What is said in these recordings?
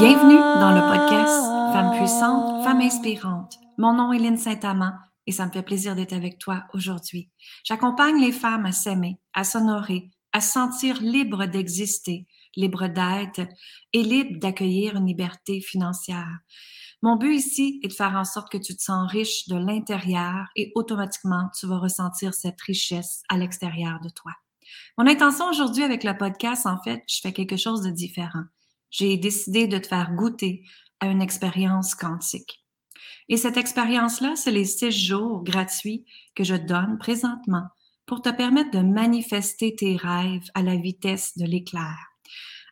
Bienvenue dans le podcast Femmes puissantes, Femmes inspirantes. Mon nom est Lynne Saint-Amand et ça me fait plaisir d'être avec toi aujourd'hui. J'accompagne les femmes à s'aimer, à s'honorer, à se sentir libres d'exister, libres d'être et libres d'accueillir une liberté financière. Mon but ici est de faire en sorte que tu te sens riche de l'intérieur et automatiquement tu vas ressentir cette richesse à l'extérieur de toi. Mon intention aujourd'hui avec le podcast, en fait, je fais quelque chose de différent. J'ai décidé de te faire goûter à une expérience quantique. Et cette expérience-là, c'est les six jours gratuits que je donne présentement pour te permettre de manifester tes rêves à la vitesse de l'éclair.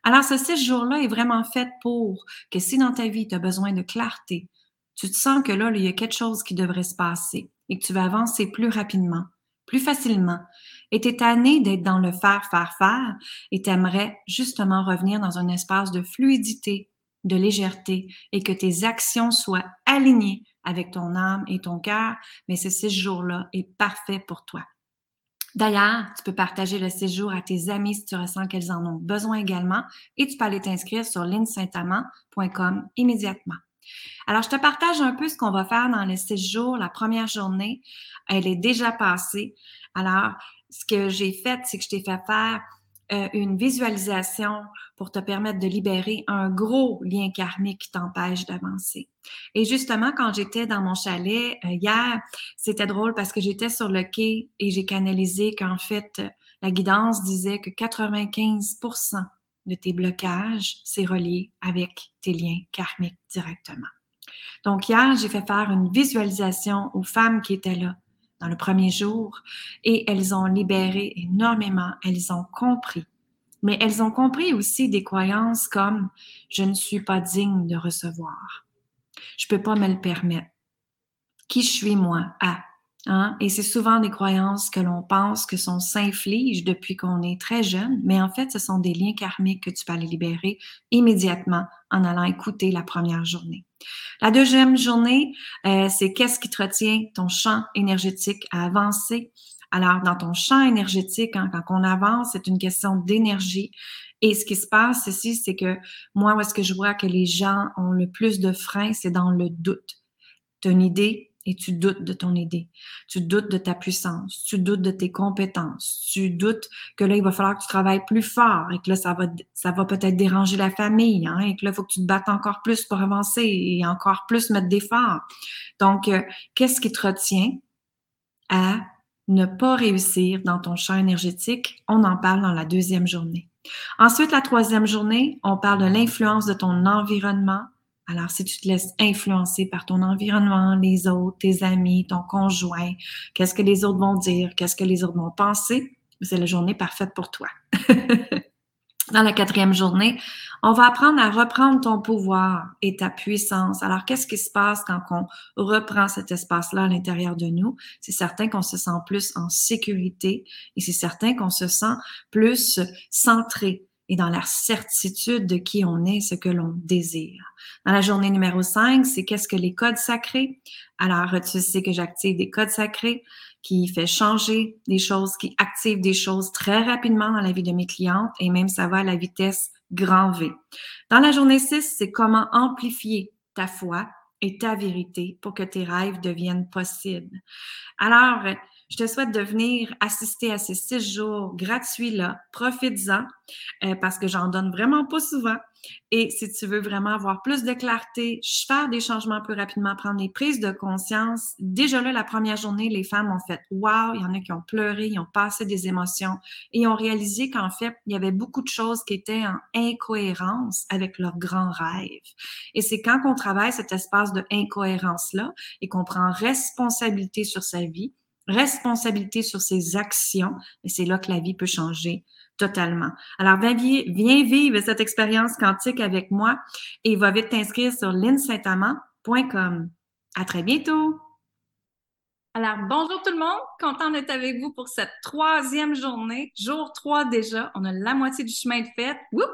Alors, ce six jours-là est vraiment fait pour que si dans ta vie, tu as besoin de clarté, tu te sens que là, il y a quelque chose qui devrait se passer et que tu vas avancer plus rapidement, plus facilement, et tu es tanné d'être dans le faire, faire, faire, et tu aimerais justement revenir dans un espace de fluidité, de légèreté, et que tes actions soient alignées avec ton âme et ton cœur, mais ce six jours-là est parfait pour toi. D'ailleurs, tu peux partager le séjour à tes amis si tu ressens qu'elles en ont besoin également et tu peux aller t'inscrire sur linsaintamant.com immédiatement. Alors, je te partage un peu ce qu'on va faire dans les six jours. La première journée, elle est déjà passée. Alors, ce que j'ai fait, c'est que je t'ai fait faire euh, une visualisation pour te permettre de libérer un gros lien karmique qui t'empêche d'avancer. Et justement, quand j'étais dans mon chalet euh, hier, c'était drôle parce que j'étais sur le quai et j'ai canalisé qu'en fait, la guidance disait que 95% de tes blocages, c'est relié avec tes liens karmiques directement. Donc hier, j'ai fait faire une visualisation aux femmes qui étaient là dans le premier jour et elles ont libéré énormément, elles ont compris. Mais elles ont compris aussi des croyances comme je ne suis pas digne de recevoir. Je peux pas me le permettre. Qui je suis moi? Hein? Et c'est souvent des croyances que l'on pense que sont s'infligent depuis qu'on est très jeune, mais en fait, ce sont des liens karmiques que tu peux aller libérer immédiatement en allant écouter la première journée. La deuxième journée, euh, c'est qu'est-ce qui te retient ton champ énergétique à avancer? Alors, dans ton champ énergétique, hein, quand on avance, c'est une question d'énergie. Et ce qui se passe ici, c'est que moi, où est-ce que je vois que les gens ont le plus de freins, c'est dans le doute. Tu une idée, et tu doutes de ton idée. Tu doutes de ta puissance, tu doutes de tes compétences, tu doutes que là, il va falloir que tu travailles plus fort et que là, ça va, peut-être déranger la famille hein, et que là, il faut que tu te battes encore plus pour avancer et encore plus mettre d'efforts. Donc, euh, qu'est-ce qui te retient à ne pas réussir dans ton champ énergétique? On en parle dans la deuxième journée. Ensuite, la troisième journée, on parle de l'influence de ton environnement alors, si tu te laisses influencer par ton environnement, les autres, tes amis, ton conjoint, qu'est-ce que les autres vont dire, qu'est-ce que les autres vont penser, c'est la journée parfaite pour toi. Dans la quatrième journée, on va apprendre à reprendre ton pouvoir et ta puissance. Alors, qu'est-ce qui se passe quand on reprend cet espace-là à l'intérieur de nous? C'est certain qu'on se sent plus en sécurité et c'est certain qu'on se sent plus centré, et dans la certitude de qui on est, ce que l'on désire. Dans la journée numéro 5, c'est qu'est-ce que les codes sacrés? Alors, tu sais que j'active des codes sacrés qui fait changer des choses, qui active des choses très rapidement dans la vie de mes clientes et même ça va à la vitesse grand V. Dans la journée 6, c'est comment amplifier ta foi et ta vérité pour que tes rêves deviennent possibles. Alors, je te souhaite de venir assister à ces six jours gratuits-là. Profites-en euh, parce que j'en donne vraiment pas souvent. Et si tu veux vraiment avoir plus de clarté, faire des changements plus rapidement, prendre des prises de conscience, déjà là, la première journée, les femmes ont fait Wow, il y en a qui ont pleuré, ils ont passé des émotions et ont réalisé qu'en fait, il y avait beaucoup de choses qui étaient en incohérence avec leurs grands rêves. Et c'est quand on travaille cet espace de incohérence-là et qu'on prend responsabilité sur sa vie, responsabilité sur ses actions, et c'est là que la vie peut changer totalement. Alors, viens, vivre cette expérience quantique avec moi et va vite t'inscrire sur linsaintamant.com. À très bientôt! Alors, bonjour tout le monde, content d'être avec vous pour cette troisième journée, jour 3 déjà. On a la moitié du chemin de fête. Woup!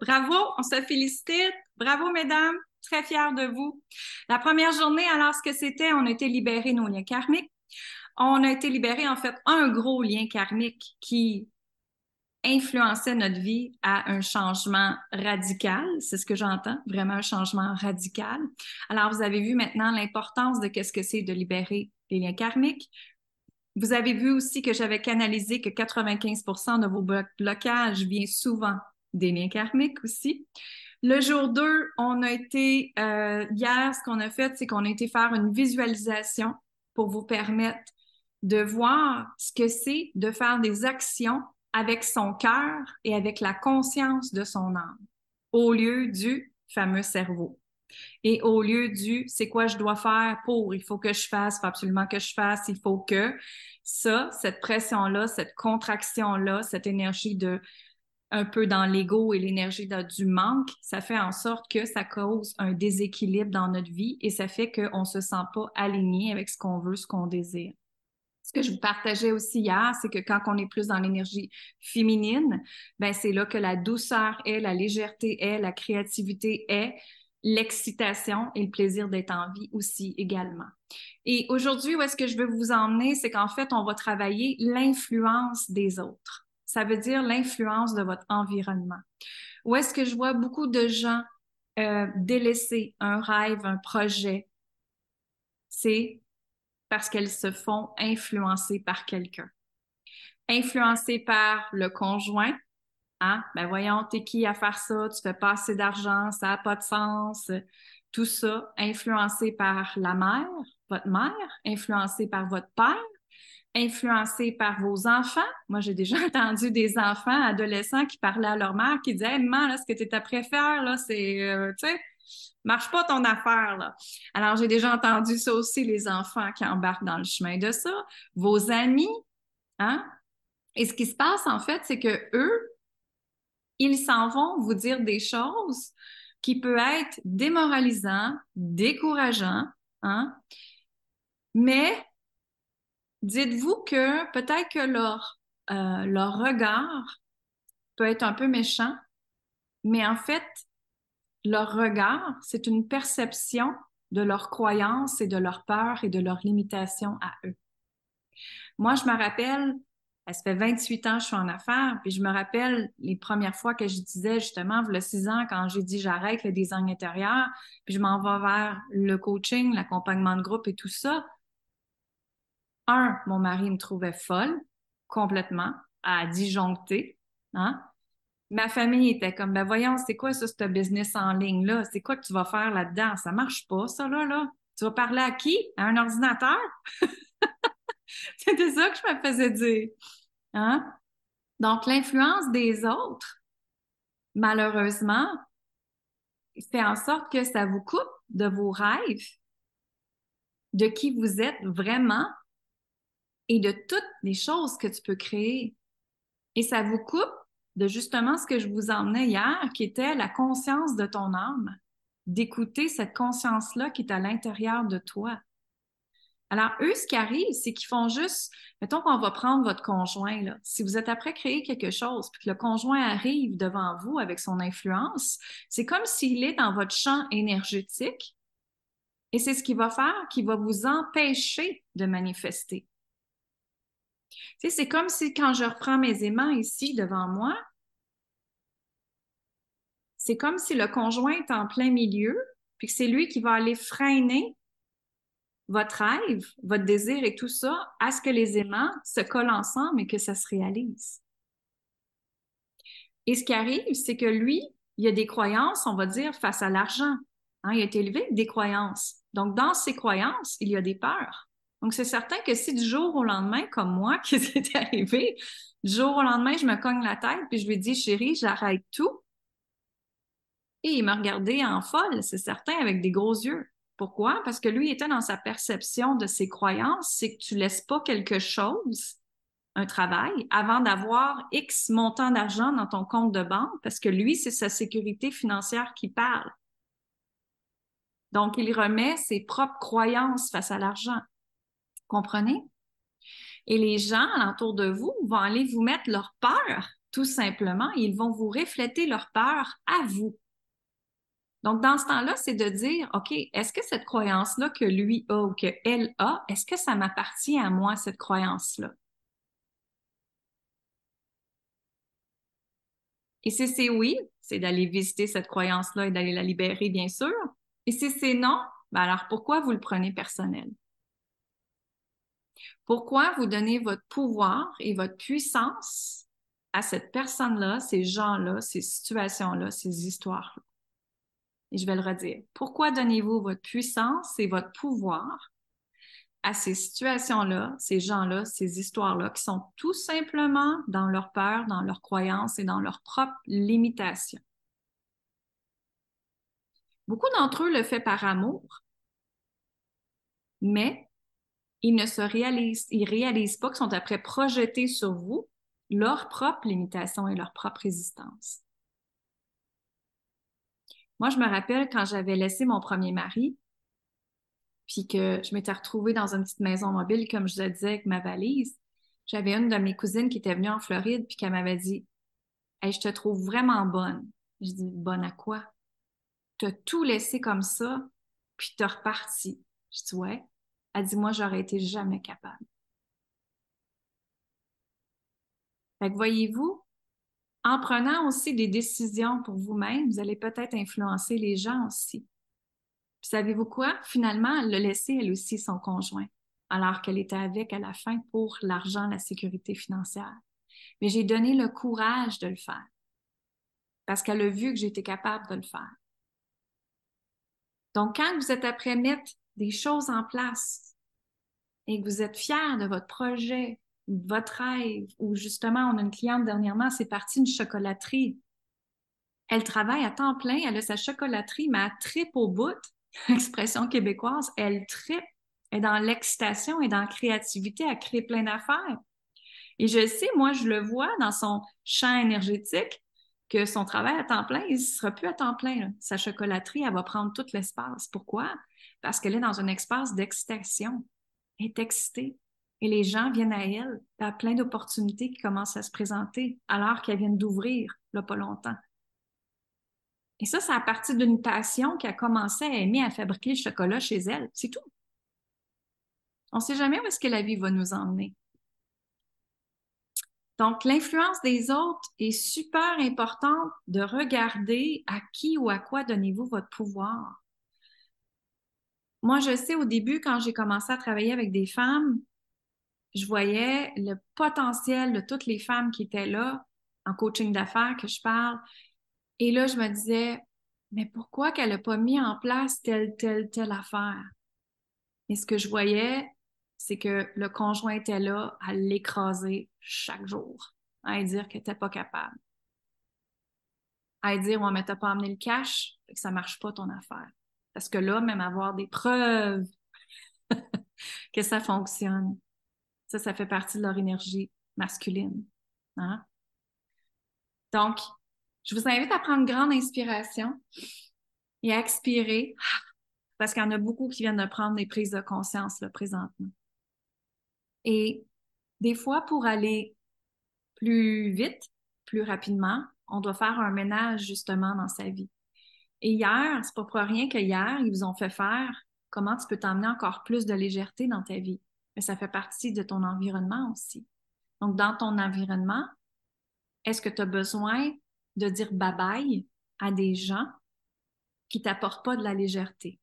Bravo, on se félicite. Bravo, mesdames, très fière de vous. La première journée, alors ce que c'était, on a été libérés nos liens karmiques on a été libéré en fait un gros lien karmique qui influencer notre vie à un changement radical. C'est ce que j'entends, vraiment un changement radical. Alors, vous avez vu maintenant l'importance de qu'est-ce que c'est de libérer les liens karmiques. Vous avez vu aussi que j'avais canalisé que 95% de vos blocages viennent souvent des liens karmiques aussi. Le jour 2, on a été, euh, hier, ce qu'on a fait, c'est qu'on a été faire une visualisation pour vous permettre de voir ce que c'est de faire des actions avec son cœur et avec la conscience de son âme, au lieu du fameux cerveau. Et au lieu du c'est quoi je dois faire pour, il faut que je fasse, il faut absolument que je fasse, il faut que ça, cette pression-là, cette contraction-là, cette énergie de un peu dans l'ego et l'énergie du manque, ça fait en sorte que ça cause un déséquilibre dans notre vie et ça fait qu'on ne se sent pas aligné avec ce qu'on veut, ce qu'on désire. Ce que je vous partageais aussi hier, c'est que quand on est plus dans l'énergie féminine, ben c'est là que la douceur est, la légèreté est, la créativité est, l'excitation et le plaisir d'être en vie aussi également. Et aujourd'hui, où est-ce que je veux vous emmener, c'est qu'en fait, on va travailler l'influence des autres. Ça veut dire l'influence de votre environnement. Où est-ce que je vois beaucoup de gens euh, délaisser un rêve, un projet? C'est parce qu'elles se font influencer par quelqu'un. Influencées par le conjoint, hein? Ben voyons, t'es qui à faire ça, tu fais pas assez d'argent, ça n'a pas de sens. Tout ça, influencé par la mère, votre mère, influencé par votre père, influencé par vos enfants. Moi, j'ai déjà entendu des enfants, adolescents qui parlaient à leur mère, qui disaient Maman, là, ce que tu es préfère, là, c'est, euh, marche pas ton affaire, là. Alors, j'ai déjà entendu ça aussi, les enfants qui embarquent dans le chemin de ça. Vos amis, hein? Et ce qui se passe, en fait, c'est que eux, ils s'en vont vous dire des choses qui peuvent être démoralisantes, décourageantes, hein? Mais dites-vous que peut-être que euh, leur regard peut être un peu méchant, mais en fait, leur regard, c'est une perception de leurs croyances et de leurs peurs et de leurs limitations à eux. Moi, je me rappelle, ça fait 28 ans que je suis en affaires, puis je me rappelle les premières fois que je disais justement, a six ans, quand j'ai dit j'arrête le design intérieur, puis je m'en vais vers le coaching, l'accompagnement de groupe et tout ça. Un, mon mari me trouvait folle, complètement, à disjoncter, hein? Ma famille était comme, ben voyons, c'est quoi ça, ce business en ligne-là? C'est quoi que tu vas faire là-dedans? Ça marche pas, ça, là, là. Tu vas parler à qui? À un ordinateur? C'était ça que je me faisais dire. Hein? Donc, l'influence des autres, malheureusement, fait en sorte que ça vous coupe de vos rêves, de qui vous êtes vraiment et de toutes les choses que tu peux créer. Et ça vous coupe de justement ce que je vous emmenais hier, qui était la conscience de ton âme, d'écouter cette conscience-là qui est à l'intérieur de toi. Alors, eux, ce qui arrive, c'est qu'ils font juste, mettons qu'on va prendre votre conjoint, là. Si vous êtes après créer quelque chose, puis que le conjoint arrive devant vous avec son influence, c'est comme s'il est dans votre champ énergétique et c'est ce qu'il va faire qui va vous empêcher de manifester. Tu sais, c'est comme si quand je reprends mes aimants ici devant moi, c'est comme si le conjoint est en plein milieu, puis que c'est lui qui va aller freiner votre rêve, votre désir et tout ça à ce que les aimants se collent ensemble et que ça se réalise. Et ce qui arrive, c'est que lui, il y a des croyances, on va dire, face à l'argent. Hein, il a été élevé avec des croyances. Donc, dans ces croyances, il y a des peurs. Donc, c'est certain que si du jour au lendemain, comme moi, qui s'est arrivé, du jour au lendemain, je me cogne la tête puis je lui dis, chérie, j'arrête tout. Il m'a regardé en folle, c'est certain, avec des gros yeux. Pourquoi? Parce que lui était dans sa perception de ses croyances, c'est que tu laisses pas quelque chose, un travail, avant d'avoir X montant d'argent dans ton compte de banque, parce que lui, c'est sa sécurité financière qui parle. Donc, il remet ses propres croyances face à l'argent. Comprenez? Et les gens alentour de vous vont aller vous mettre leur peur, tout simplement. Ils vont vous refléter leur peur à vous. Donc, dans ce temps-là, c'est de dire, OK, est-ce que cette croyance-là que lui a ou qu'elle a, est-ce que ça m'appartient à moi, cette croyance-là? Et si c'est oui, c'est d'aller visiter cette croyance-là et d'aller la libérer, bien sûr. Et si c'est non, ben alors pourquoi vous le prenez personnel? Pourquoi vous donnez votre pouvoir et votre puissance à cette personne-là, ces gens-là, ces situations-là, ces histoires-là? Et je vais le redire. Pourquoi donnez-vous votre puissance et votre pouvoir à ces situations-là, ces gens-là, ces histoires-là, qui sont tout simplement dans leur peur, dans leurs croyances et dans leurs propres limitations? Beaucoup d'entre eux le font par amour, mais ils ne se réalisent, ils réalisent pas qu'ils sont après projetés sur vous leurs propres limitations et leur propre résistance. Moi, je me rappelle quand j'avais laissé mon premier mari, puis que je m'étais retrouvée dans une petite maison mobile, comme je vous disais, avec ma valise. J'avais une de mes cousines qui était venue en Floride, puis qui m'avait dit Hey, je te trouve vraiment bonne. Je dis Bonne à quoi? T'as tout laissé comme ça, puis t'es reparti. Je dis Ouais. Elle dit, moi, j'aurais été jamais capable. Fait que voyez-vous, en prenant aussi des décisions pour vous-même, vous allez peut-être influencer les gens aussi. savez-vous quoi? Finalement, elle l'a laissé elle aussi son conjoint, alors qu'elle était avec à la fin pour l'argent, la sécurité financière. Mais j'ai donné le courage de le faire parce qu'elle a vu que j'étais capable de le faire. Donc, quand vous êtes après mettre des choses en place et que vous êtes fier de votre projet, votre rêve, ou justement, on a une cliente dernièrement, c'est parti une chocolaterie. Elle travaille à temps plein, elle a sa chocolaterie, mais elle tripe au bout, expression québécoise, elle tripe, elle est dans l'excitation et dans la créativité, elle crée plein d'affaires. Et je sais, moi, je le vois dans son champ énergétique, que son travail à temps plein, il ne sera plus à temps plein. Sa chocolaterie, elle va prendre tout l'espace. Pourquoi? parce qu'elle est dans un espace d'excitation. Elle est excitée. Et les gens viennent à elle. Il y a plein d'opportunités qui commencent à se présenter alors qu'elle vient d'ouvrir, là, pas longtemps. Et ça, c'est à partir d'une passion qui a commencé à aimer à fabriquer le chocolat chez elle. C'est tout. On ne sait jamais où est-ce que la vie va nous emmener. Donc, l'influence des autres est super importante de regarder à qui ou à quoi donnez-vous votre pouvoir. Moi, je sais au début, quand j'ai commencé à travailler avec des femmes, je voyais le potentiel de toutes les femmes qui étaient là en coaching d'affaires que je parle. Et là, je me disais, mais pourquoi qu'elle n'a pas mis en place telle, telle, telle affaire? Et ce que je voyais, c'est que le conjoint était là à l'écraser chaque jour, à dire qu'elle n'était pas capable. À dire, on ne t'as pas amené le cash, que ça marche pas ton affaire. Parce que là, même avoir des preuves que ça fonctionne, ça, ça fait partie de leur énergie masculine. Hein? Donc, je vous invite à prendre grande inspiration et à expirer, parce qu'il y en a beaucoup qui viennent de prendre des prises de conscience là, présentement. Et des fois, pour aller plus vite, plus rapidement, on doit faire un ménage justement dans sa vie. Et hier, c'est pas pour rien que hier, ils vous ont fait faire comment tu peux t'emmener encore plus de légèreté dans ta vie. Mais ça fait partie de ton environnement aussi. Donc, dans ton environnement, est-ce que tu as besoin de dire bye-bye à des gens qui t'apportent pas de la légèreté?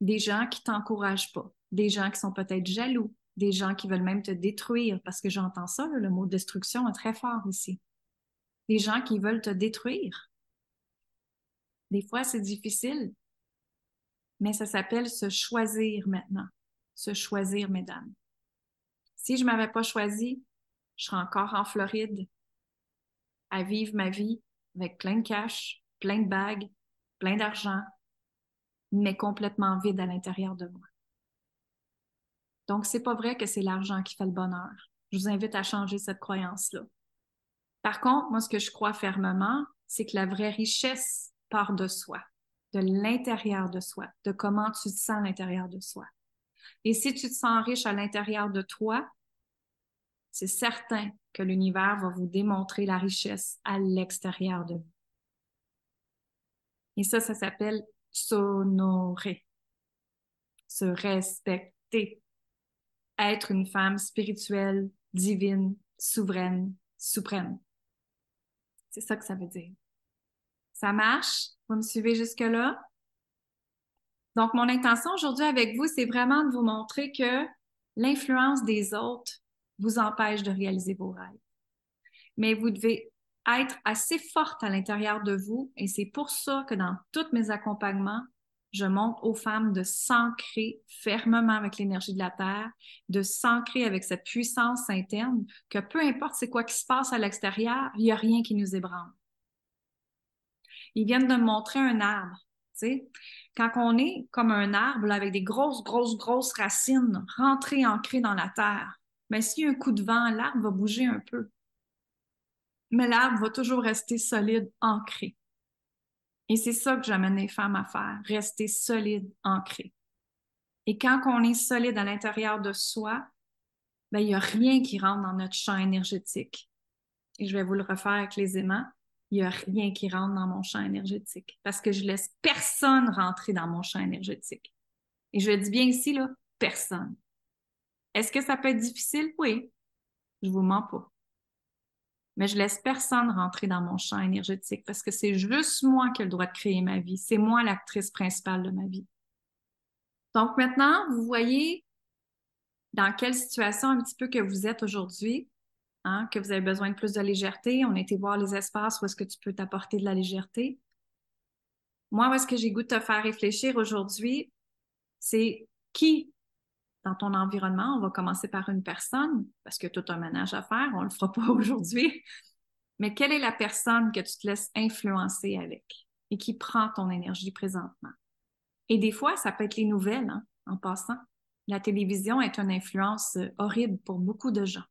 Des gens qui t'encouragent pas, des gens qui sont peut-être jaloux, des gens qui veulent même te détruire, parce que j'entends ça, le mot destruction est très fort ici. Des gens qui veulent te détruire. Des fois, c'est difficile, mais ça s'appelle se choisir maintenant. Se choisir, mesdames. Si je ne m'avais pas choisi, je serais encore en Floride à vivre ma vie avec plein de cash, plein de bagues, plein d'argent, mais complètement vide à l'intérieur de moi. Donc, c'est pas vrai que c'est l'argent qui fait le bonheur. Je vous invite à changer cette croyance-là. Par contre, moi, ce que je crois fermement, c'est que la vraie richesse part de soi, de l'intérieur de soi, de comment tu te sens à l'intérieur de soi. Et si tu te sens riche à l'intérieur de toi, c'est certain que l'univers va vous démontrer la richesse à l'extérieur de vous. Et ça, ça s'appelle s'honorer, se respecter, être une femme spirituelle, divine, souveraine, suprême. C'est ça que ça veut dire. Ça marche? Vous me suivez jusque-là? Donc, mon intention aujourd'hui avec vous, c'est vraiment de vous montrer que l'influence des autres vous empêche de réaliser vos rêves. Mais vous devez être assez forte à l'intérieur de vous et c'est pour ça que dans tous mes accompagnements, je montre aux femmes de s'ancrer fermement avec l'énergie de la Terre, de s'ancrer avec cette puissance interne, que peu importe c'est quoi qui se passe à l'extérieur, il n'y a rien qui nous ébranle. Ils viennent de me montrer un arbre. Quand on est comme un arbre avec des grosses, grosses, grosses racines rentrées, ancrées dans la terre, mais s'il y a un coup de vent, l'arbre va bouger un peu. Mais l'arbre va toujours rester solide, ancré. Et c'est ça que j'amène les femmes à faire, rester solide, ancré. Et quand on est solide à l'intérieur de soi, ben, il n'y a rien qui rentre dans notre champ énergétique. Et je vais vous le refaire avec les aimants il n'y a rien qui rentre dans mon champ énergétique parce que je laisse personne rentrer dans mon champ énergétique. Et je dis bien ici, personne. Est-ce que ça peut être difficile? Oui. Je vous mens pas. Mais je laisse personne rentrer dans mon champ énergétique parce que c'est juste moi qui ai le droit de créer ma vie. C'est moi l'actrice principale de ma vie. Donc maintenant, vous voyez dans quelle situation un petit peu que vous êtes aujourd'hui. Hein, que vous avez besoin de plus de légèreté. On a été voir les espaces où est-ce que tu peux t'apporter de la légèreté. Moi, où est-ce que j'ai goût de te faire réfléchir aujourd'hui, c'est qui dans ton environnement, on va commencer par une personne, parce que tout un ménage à faire, on ne le fera pas aujourd'hui, mais quelle est la personne que tu te laisses influencer avec et qui prend ton énergie présentement? Et des fois, ça peut être les nouvelles, hein, en passant. La télévision est une influence horrible pour beaucoup de gens.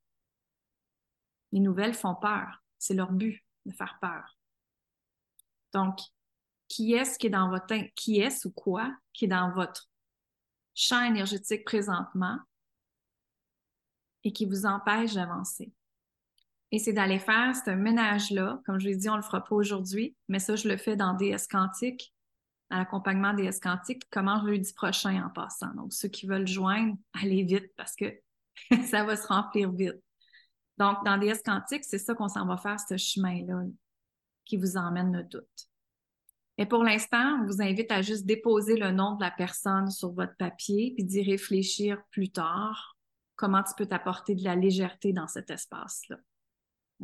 Les nouvelles font peur. C'est leur but de faire peur. Donc, qui est-ce qui est dans votre qui est-ce ou quoi qui est dans votre champ énergétique présentement et qui vous empêche d'avancer? Et c'est d'aller faire ce ménage-là. Comme je l'ai dit, on ne le fera pas aujourd'hui, mais ça, je le fais dans DS Quantique, à l'accompagnement DS Quantique, commence jeudi prochain en passant. Donc, ceux qui veulent joindre, allez vite parce que ça va se remplir vite. Donc, dans DS Quantique, c'est ça qu'on s'en va faire, ce chemin-là qui vous emmène le doute. Et pour l'instant, on vous invite à juste déposer le nom de la personne sur votre papier puis d'y réfléchir plus tard. Comment tu peux t'apporter de la légèreté dans cet espace-là.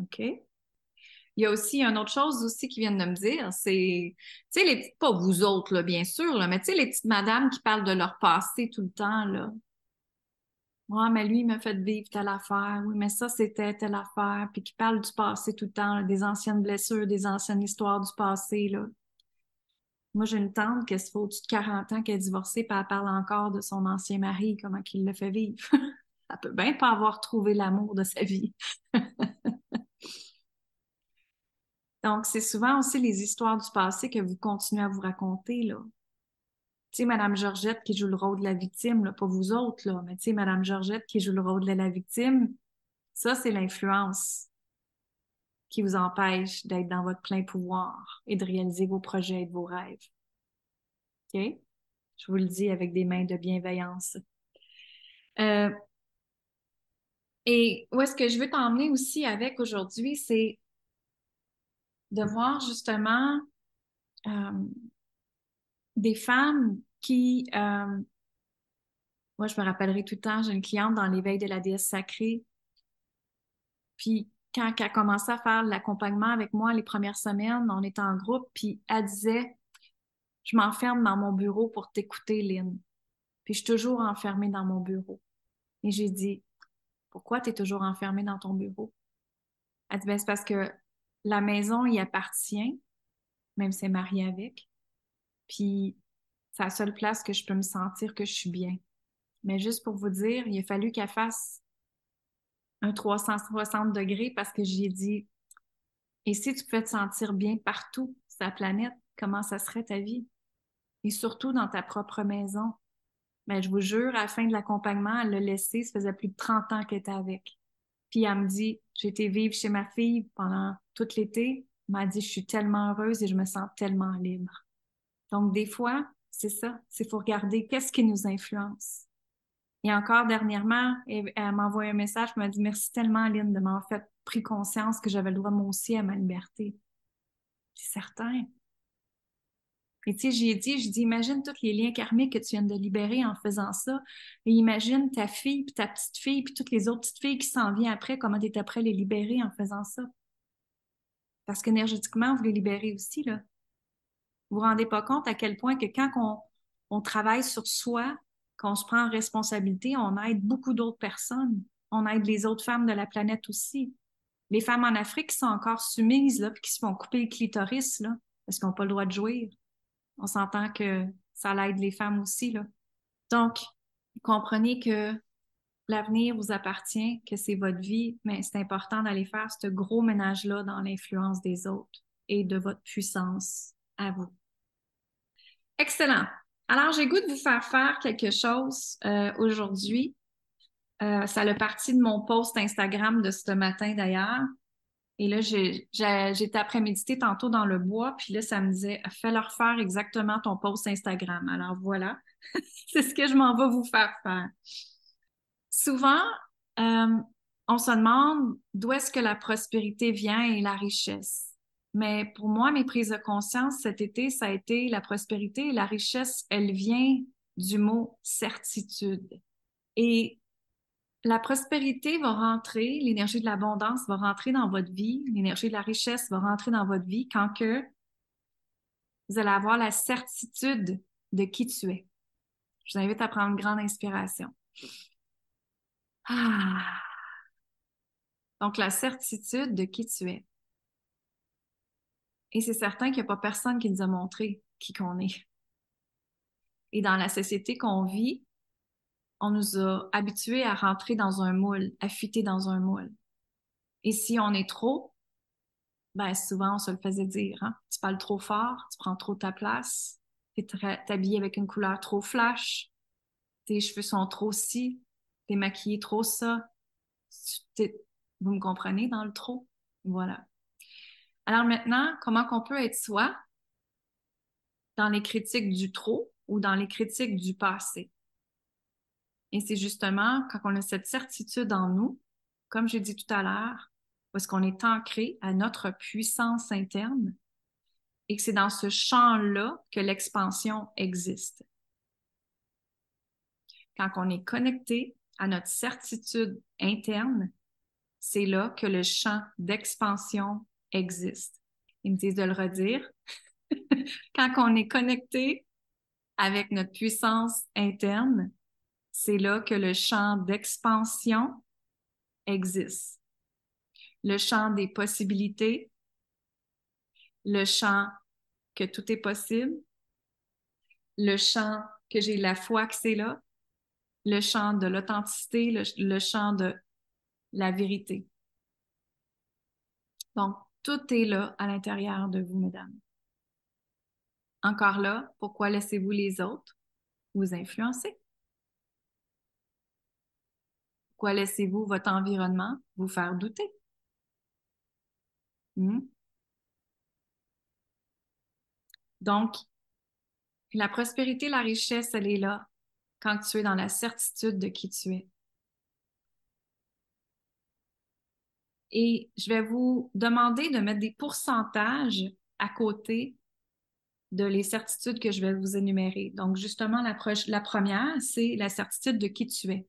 OK? Il y a aussi une autre chose aussi qui viennent de me dire, c'est, tu sais, les pas vous autres, là, bien sûr, là, mais tu sais, les petites madames qui parlent de leur passé tout le temps, là. Ouais, mais lui, il m'a fait vivre telle affaire. Oui, mais ça, c'était telle affaire. Puis qui parle du passé tout le temps, des anciennes blessures, des anciennes histoires du passé. Là. Moi, j'ai une tante qui se fait au-dessus de 40 ans, qui est divorcée, puis elle parle encore de son ancien mari, comment il le fait vivre. elle peut bien pas avoir trouvé l'amour de sa vie. Donc, c'est souvent aussi les histoires du passé que vous continuez à vous raconter, là tu sais, Madame Georgette qui joue le rôle de la victime, là, pas vous autres, là, mais tu sais, Madame Georgette qui joue le rôle de la victime, ça, c'est l'influence qui vous empêche d'être dans votre plein pouvoir et de réaliser vos projets et vos rêves. OK? Je vous le dis avec des mains de bienveillance. Euh, et où est-ce que je veux t'emmener aussi avec aujourd'hui, c'est de voir justement euh, des femmes qui, euh, moi, je me rappellerai tout le temps, j'ai une cliente dans l'éveil de la déesse sacrée. Puis, quand elle a commencé à faire l'accompagnement avec moi les premières semaines, on était en groupe, puis elle disait Je m'enferme dans mon bureau pour t'écouter, Lynn. Puis, je suis toujours enfermée dans mon bureau. Et j'ai dit Pourquoi tu es toujours enfermée dans ton bureau Elle dit ben, C'est parce que la maison y appartient, même si c'est marié avec. Puis c'est la seule place que je peux me sentir que je suis bien. Mais juste pour vous dire, il a fallu qu'elle fasse un 360 degrés parce que j'ai dit, et si tu pouvais te sentir bien partout sur la planète, comment ça serait ta vie? Et surtout dans ta propre maison. Mais je vous jure, à la fin de l'accompagnement, elle l'a laissé, ça faisait plus de 30 ans qu'elle était avec. Puis elle me dit, j'ai été vivre chez ma fille pendant tout l'été. Elle m'a dit, je suis tellement heureuse et je me sens tellement libre. Donc, des fois, c'est ça, c'est faut regarder qu'est-ce qui nous influence. Et encore dernièrement, elle, m'a envoyé un message, elle m'a dit Merci tellement, Aline, de m'avoir fait pris conscience que j'avais le droit moi aussi à ma liberté. C'est certain. Et tu sais, j'ai dit, je dis, imagine tous les liens karmiques que tu viens de libérer en faisant ça. Et imagine ta fille, puis ta petite fille, puis toutes les autres petites filles qui s'en viennent après, comment tu es après les libérer en faisant ça. Parce qu'énergétiquement, vous les libérez aussi, là. Vous vous rendez pas compte à quel point que quand on, on travaille sur soi, qu'on se prend en responsabilité, on aide beaucoup d'autres personnes. On aide les autres femmes de la planète aussi. Les femmes en Afrique qui sont encore soumises, là, puis qui se font couper le clitoris, là, parce qu'ils n'ont pas le droit de jouir on s'entend que ça l'aide les femmes aussi. Là. Donc, comprenez que l'avenir vous appartient, que c'est votre vie, mais c'est important d'aller faire ce gros ménage-là dans l'influence des autres et de votre puissance à vous. Excellent. Alors, j'ai goût de vous faire faire quelque chose euh, aujourd'hui. Euh, ça a parti de mon post Instagram de ce matin d'ailleurs. Et là, j'étais après-médité tantôt dans le bois, puis là, ça me disait fais-leur faire exactement ton post Instagram. Alors voilà, c'est ce que je m'en vais vous faire faire. Souvent, euh, on se demande d'où est-ce que la prospérité vient et la richesse. Mais pour moi, mes prises de conscience cet été, ça a été la prospérité et la richesse, elle vient du mot certitude. Et la prospérité va rentrer, l'énergie de l'abondance va rentrer dans votre vie, l'énergie de la richesse va rentrer dans votre vie quand que vous allez avoir la certitude de qui tu es. Je vous invite à prendre une grande inspiration. Ah. Donc, la certitude de qui tu es. Et c'est certain qu'il n'y a pas personne qui nous a montré qui qu'on est. Et dans la société qu'on vit, on nous a habitués à rentrer dans un moule, à fuiter dans un moule. Et si on est trop, ben souvent on se le faisait dire, hein? tu parles trop fort, tu prends trop ta place, tu es habillé avec une couleur trop flash, tes cheveux sont trop ci, es maquillé trop ça. Vous me comprenez dans le trop? Voilà. Alors maintenant, comment qu'on peut être soi dans les critiques du trop ou dans les critiques du passé? Et c'est justement quand on a cette certitude en nous, comme j'ai dit tout à l'heure, parce qu'on est ancré à notre puissance interne et que c'est dans ce champ-là que l'expansion existe. Quand on est connecté à notre certitude interne, c'est là que le champ d'expansion existe. Ils me disent de le redire. quand on est connecté avec notre puissance interne, c'est là que le champ d'expansion existe. Le champ des possibilités, le champ que tout est possible, le champ que j'ai la foi que c'est là, le champ de l'authenticité, le, champ de la vérité. Donc, tout est là à l'intérieur de vous, mesdames. Encore là, pourquoi laissez-vous les autres vous influencer? Pourquoi laissez-vous votre environnement vous faire douter? Hmm? Donc, la prospérité, la richesse, elle est là quand tu es dans la certitude de qui tu es. Et je vais vous demander de mettre des pourcentages à côté de les certitudes que je vais vous énumérer. Donc, justement, la, la première, c'est la certitude de qui tu es.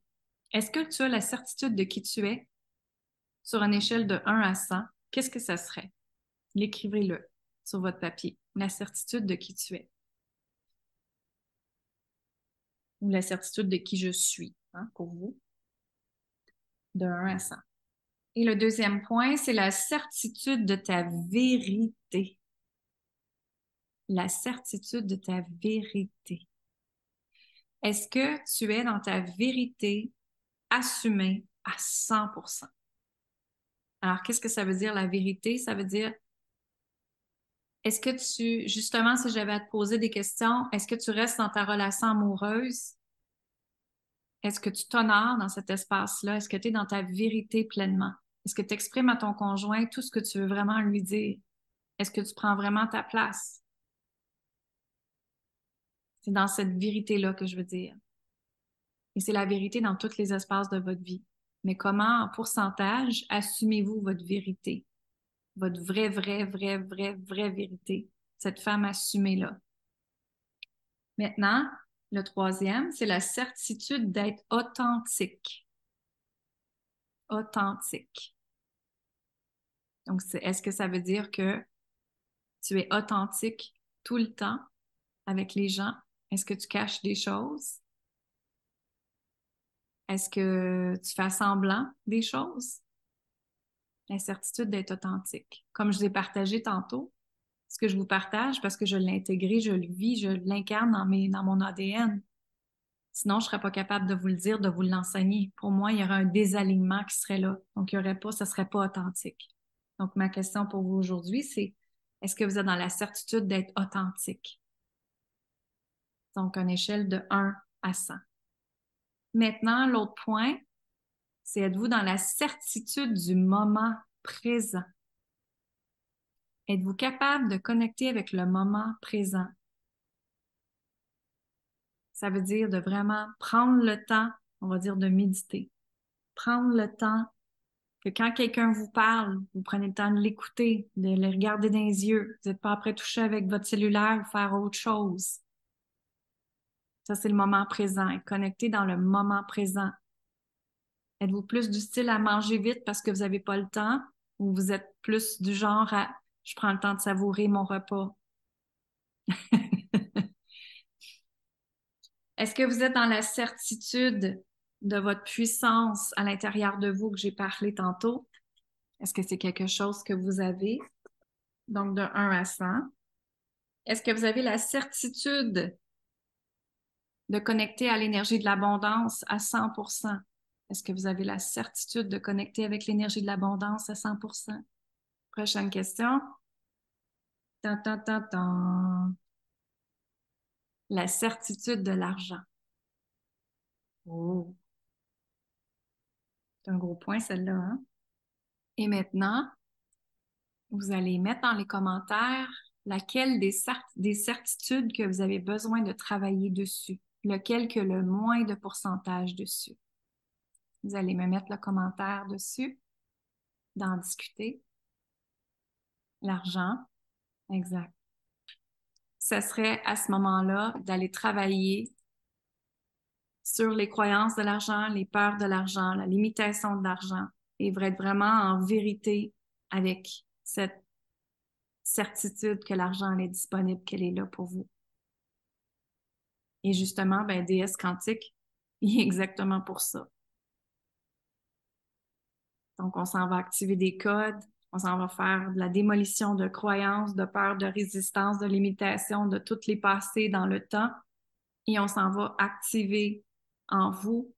Est-ce que tu as la certitude de qui tu es sur une échelle de 1 à 100? Qu'est-ce que ça serait? L'écrivez-le sur votre papier. La certitude de qui tu es. Ou la certitude de qui je suis hein, pour vous. De 1 à 100. Et le deuxième point, c'est la certitude de ta vérité. La certitude de ta vérité. Est-ce que tu es dans ta vérité assumé à 100% Alors, qu'est-ce que ça veut dire la vérité? Ça veut dire, est-ce que tu, justement, si j'avais à te poser des questions, est-ce que tu restes dans ta relation amoureuse? Est-ce que tu t'honores dans cet espace-là? Est-ce que tu es dans ta vérité pleinement? Est-ce que tu exprimes à ton conjoint tout ce que tu veux vraiment lui dire? Est-ce que tu prends vraiment ta place? C'est dans cette vérité-là que je veux dire. Et c'est la vérité dans tous les espaces de votre vie. Mais comment, en pourcentage, assumez-vous votre vérité? Votre vraie, vraie, vraie, vraie, vraie vérité, cette femme assumée-là. Maintenant, le troisième, c'est la certitude d'être authentique. Authentique. Donc, est-ce que ça veut dire que tu es authentique tout le temps avec les gens? Est-ce que tu caches des choses? Est-ce que tu fais semblant des choses? L'incertitude d'être authentique. Comme je vous ai partagé tantôt, ce que je vous partage parce que je l'ai intégré, je le vis, je l'incarne dans, dans mon ADN. Sinon, je ne serais pas capable de vous le dire, de vous l'enseigner. Pour moi, il y aurait un désalignement qui serait là. Donc, il y aurait pas, ça ne serait pas authentique. Donc, ma question pour vous aujourd'hui, c'est est-ce que vous êtes dans la certitude d'être authentique? Donc, une échelle de 1 à 100. Maintenant, l'autre point, c'est êtes-vous dans la certitude du moment présent? Êtes-vous capable de connecter avec le moment présent? Ça veut dire de vraiment prendre le temps, on va dire de méditer. Prendre le temps que quand quelqu'un vous parle, vous prenez le temps de l'écouter, de le regarder dans les yeux. Vous n'êtes pas après toucher avec votre cellulaire ou faire autre chose. Ça, c'est le moment présent. Être dans le moment présent. Êtes-vous plus du style à manger vite parce que vous n'avez pas le temps ou vous êtes plus du genre à je prends le temps de savourer mon repas? Est-ce que vous êtes dans la certitude de votre puissance à l'intérieur de vous que j'ai parlé tantôt? Est-ce que c'est quelque chose que vous avez? Donc, de 1 à 100. Est-ce que vous avez la certitude de connecter à l'énergie de l'abondance à 100% Est-ce que vous avez la certitude de connecter avec l'énergie de l'abondance à 100% Prochaine question. La certitude de l'argent. Oh. C'est un gros point, celle-là. Hein? Et maintenant, vous allez mettre dans les commentaires laquelle des, des certitudes que vous avez besoin de travailler dessus, lequel que le moins de pourcentage dessus. Vous allez me mettre le commentaire dessus, d'en discuter. L'argent, exact. Ce serait à ce moment-là d'aller travailler sur les croyances de l'argent, les peurs de l'argent, la limitation de l'argent, et être vraiment en vérité avec cette certitude que l'argent est disponible, qu'elle est là pour vous. Et justement, ben, DS quantique, il est exactement pour ça. Donc, on s'en va activer des codes, on s'en va faire de la démolition de croyances, de peurs, de résistance, de limitation, de toutes les passées dans le temps. Et on s'en va activer en vous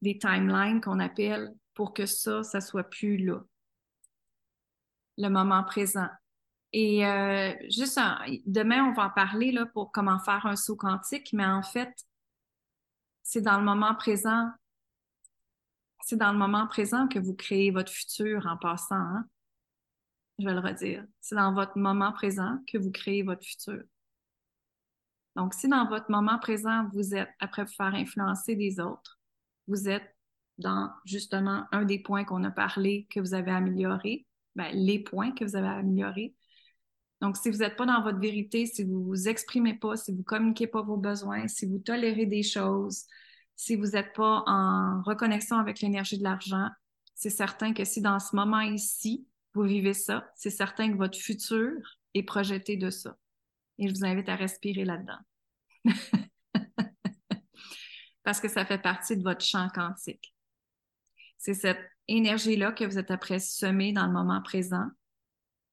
des timelines qu'on appelle pour que ça, ça soit plus là. Le moment présent. Et euh, juste demain, on va en parler là, pour comment faire un saut quantique, mais en fait, c'est dans le moment présent. C'est dans le moment présent que vous créez votre futur en passant. Hein. Je vais le redire. C'est dans votre moment présent que vous créez votre futur. Donc, si dans votre moment présent, vous êtes, après vous faire influencer des autres, vous êtes dans justement un des points qu'on a parlé que vous avez amélioré, ben, les points que vous avez améliorés. Donc, si vous n'êtes pas dans votre vérité, si vous ne vous exprimez pas, si vous ne communiquez pas vos besoins, si vous tolérez des choses, si vous n'êtes pas en reconnexion avec l'énergie de l'argent, c'est certain que si dans ce moment ici, vous vivez ça, c'est certain que votre futur est projeté de ça. Et je vous invite à respirer là-dedans. Parce que ça fait partie de votre champ quantique. C'est cette énergie-là que vous êtes après semer dans le moment présent.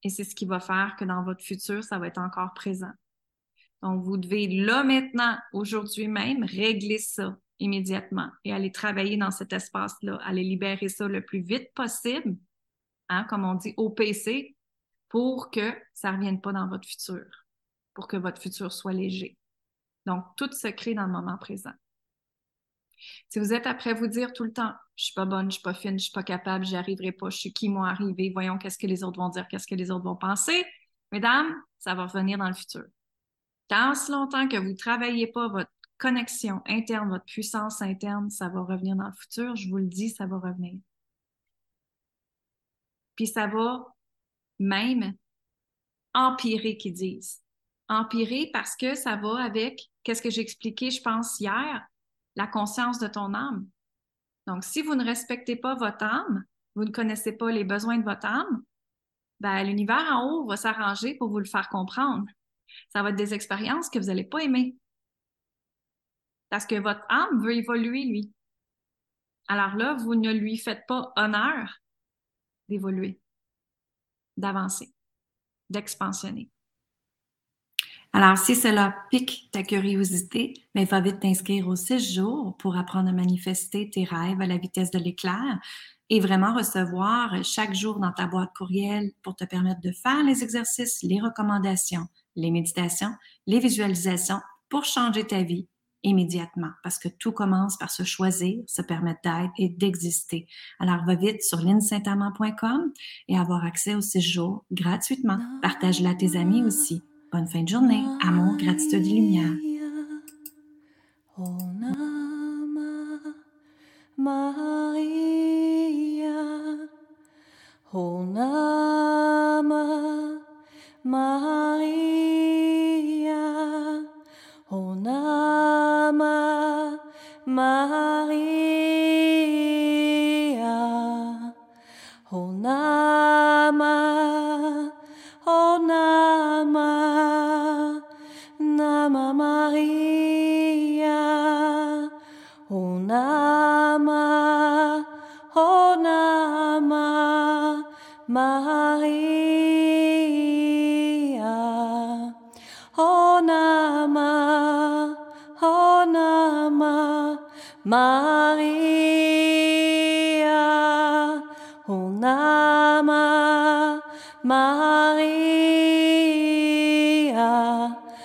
Et c'est ce qui va faire que dans votre futur, ça va être encore présent. Donc, vous devez là maintenant, aujourd'hui même, régler ça immédiatement et aller travailler dans cet espace-là, aller libérer ça le plus vite possible, hein, comme on dit au PC, pour que ça ne revienne pas dans votre futur pour que votre futur soit léger. Donc, tout se crée dans le moment présent. Si vous êtes après vous dire tout le temps, je suis pas bonne, je suis pas fine, je suis pas capable, j'y arriverai pas, je suis qui moi arriver, voyons qu'est-ce que les autres vont dire, qu'est-ce que les autres vont penser, mesdames, ça va revenir dans le futur. Tant si longtemps que vous ne travaillez pas votre connexion interne, votre puissance interne, ça va revenir dans le futur, je vous le dis, ça va revenir. Puis ça va même empirer qu'ils disent. Empirer parce que ça va avec, qu'est-ce que j'ai expliqué, je pense, hier, la conscience de ton âme. Donc, si vous ne respectez pas votre âme, vous ne connaissez pas les besoins de votre âme, ben, l'univers en haut va s'arranger pour vous le faire comprendre. Ça va être des expériences que vous n'allez pas aimer. Parce que votre âme veut évoluer, lui. Alors là, vous ne lui faites pas honneur d'évoluer, d'avancer, d'expansionner. Alors, si cela pique ta curiosité, mais ben, va vite t'inscrire aux six jours pour apprendre à manifester tes rêves à la vitesse de l'éclair et vraiment recevoir chaque jour dans ta boîte courriel pour te permettre de faire les exercices, les recommandations, les méditations, les visualisations pour changer ta vie immédiatement parce que tout commence par se choisir, se permettre d'être et d'exister. Alors, va vite sur linsaintamant.com et avoir accès aux six jours gratuitement. Partage-la à tes amis aussi. Bonne fin de journée. Amour, gratitude et lumière.